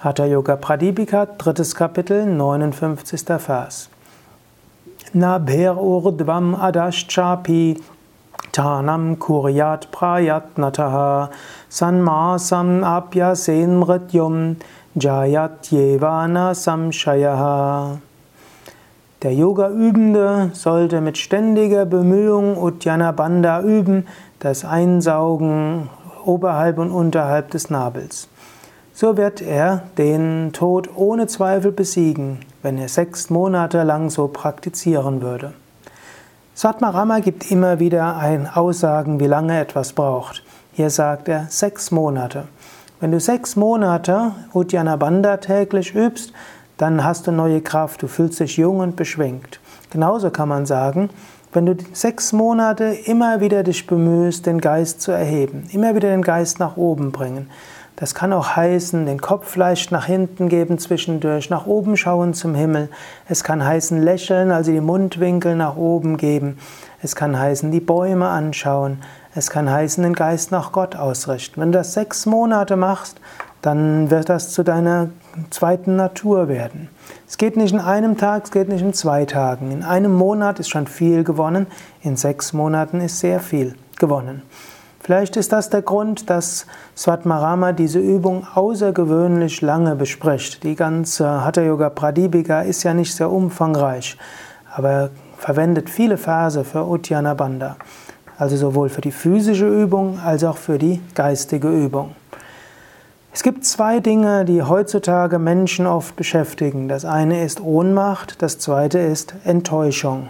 Hatha Yoga Pradipika, drittes Kapitel, 59. Vers. Na bher urdvam adaschapi tanam kuryat prayatnataha sanmasam apyasen mrityum jayat yevana samshayaha. Der Yoga-Übende sollte mit ständiger Bemühung Uddiyana Bandha üben, das Einsaugen oberhalb und unterhalb des Nabels. So wird er den Tod ohne Zweifel besiegen, wenn er sechs Monate lang so praktizieren würde. Satmarama gibt immer wieder ein Aussagen, wie lange etwas braucht. Hier sagt er sechs Monate. Wenn du sechs Monate Uddiyana Bandha täglich übst, dann hast du neue Kraft, du fühlst dich jung und beschwingt. Genauso kann man sagen, wenn du sechs Monate immer wieder dich bemühst, den Geist zu erheben, immer wieder den Geist nach oben bringen, das kann auch heißen, den Kopf leicht nach hinten geben zwischendurch, nach oben schauen zum Himmel. Es kann heißen, lächeln, also die Mundwinkel nach oben geben. Es kann heißen, die Bäume anschauen. Es kann heißen, den Geist nach Gott ausrichten. Wenn du das sechs Monate machst, dann wird das zu deiner zweiten Natur werden. Es geht nicht in einem Tag, es geht nicht in zwei Tagen. In einem Monat ist schon viel gewonnen, in sechs Monaten ist sehr viel gewonnen. Vielleicht ist das der Grund, dass Swatmarama diese Übung außergewöhnlich lange bespricht. Die ganze Hatha Yoga Pradipika ist ja nicht sehr umfangreich, aber er verwendet viele Verse für Uddiyana Bandha. Also sowohl für die physische Übung als auch für die geistige Übung. Es gibt zwei Dinge, die heutzutage Menschen oft beschäftigen. Das eine ist Ohnmacht, das zweite ist Enttäuschung.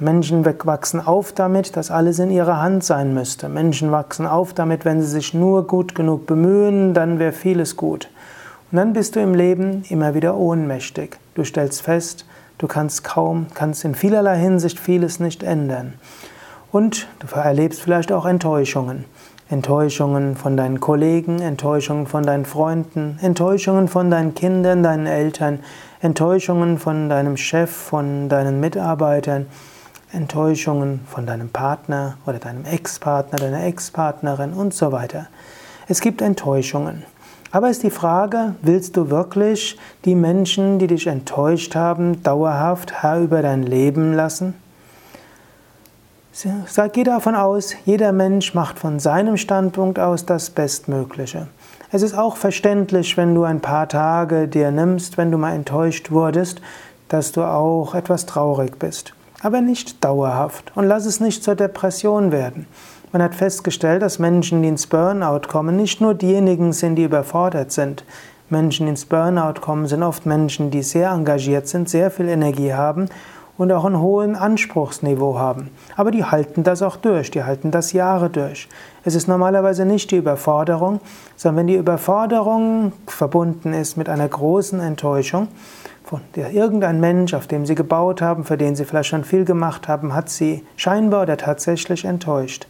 Menschen wachsen auf damit, dass alles in ihrer Hand sein müsste. Menschen wachsen auf damit, wenn sie sich nur gut genug bemühen, dann wäre vieles gut. Und dann bist du im Leben immer wieder ohnmächtig. Du stellst fest, du kannst kaum, kannst in vielerlei Hinsicht vieles nicht ändern. Und du erlebst vielleicht auch Enttäuschungen. Enttäuschungen von deinen Kollegen, Enttäuschungen von deinen Freunden, Enttäuschungen von deinen Kindern, deinen Eltern, Enttäuschungen von deinem Chef, von deinen Mitarbeitern. Enttäuschungen von deinem Partner oder deinem Ex-Partner, deiner Ex-Partnerin und so weiter. Es gibt Enttäuschungen. Aber ist die Frage, willst du wirklich die Menschen, die dich enttäuscht haben, dauerhaft Herr über dein Leben lassen? Geh davon aus, jeder Mensch macht von seinem Standpunkt aus das Bestmögliche. Es ist auch verständlich, wenn du ein paar Tage dir nimmst, wenn du mal enttäuscht wurdest, dass du auch etwas traurig bist aber nicht dauerhaft. Und lass es nicht zur Depression werden. Man hat festgestellt, dass Menschen, die ins Burnout kommen, nicht nur diejenigen sind, die überfordert sind. Menschen, die ins Burnout kommen, sind oft Menschen, die sehr engagiert sind, sehr viel Energie haben und auch ein hohes Anspruchsniveau haben. Aber die halten das auch durch, die halten das Jahre durch. Es ist normalerweise nicht die Überforderung, sondern wenn die Überforderung verbunden ist mit einer großen Enttäuschung, von der irgendein Mensch, auf dem sie gebaut haben, für den sie vielleicht schon viel gemacht haben, hat sie scheinbar oder tatsächlich enttäuscht.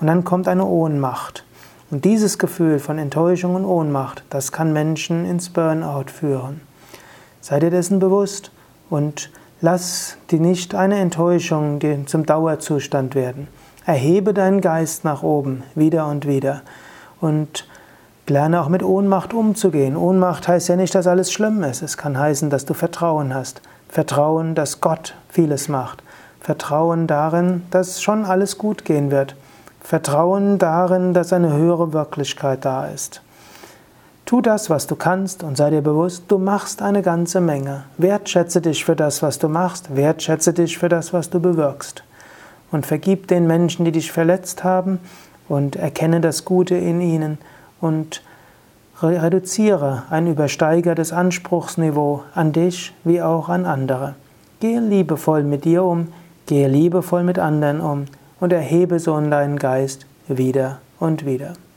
Und dann kommt eine Ohnmacht. Und dieses Gefühl von Enttäuschung und Ohnmacht, das kann Menschen ins Burnout führen. Sei dir dessen bewusst und lass die nicht eine Enttäuschung zum Dauerzustand werden. Erhebe deinen Geist nach oben, wieder und wieder. Und Lerne auch mit Ohnmacht umzugehen. Ohnmacht heißt ja nicht, dass alles schlimm ist. Es kann heißen, dass du Vertrauen hast. Vertrauen, dass Gott vieles macht. Vertrauen darin, dass schon alles gut gehen wird. Vertrauen darin, dass eine höhere Wirklichkeit da ist. Tu das, was du kannst und sei dir bewusst, du machst eine ganze Menge. Wertschätze dich für das, was du machst. Wertschätze dich für das, was du bewirkst. Und vergib den Menschen, die dich verletzt haben und erkenne das Gute in ihnen und reduziere ein übersteigertes Anspruchsniveau an dich wie auch an andere. Gehe liebevoll mit dir um, gehe liebevoll mit anderen um und erhebe so in deinen Geist wieder und wieder.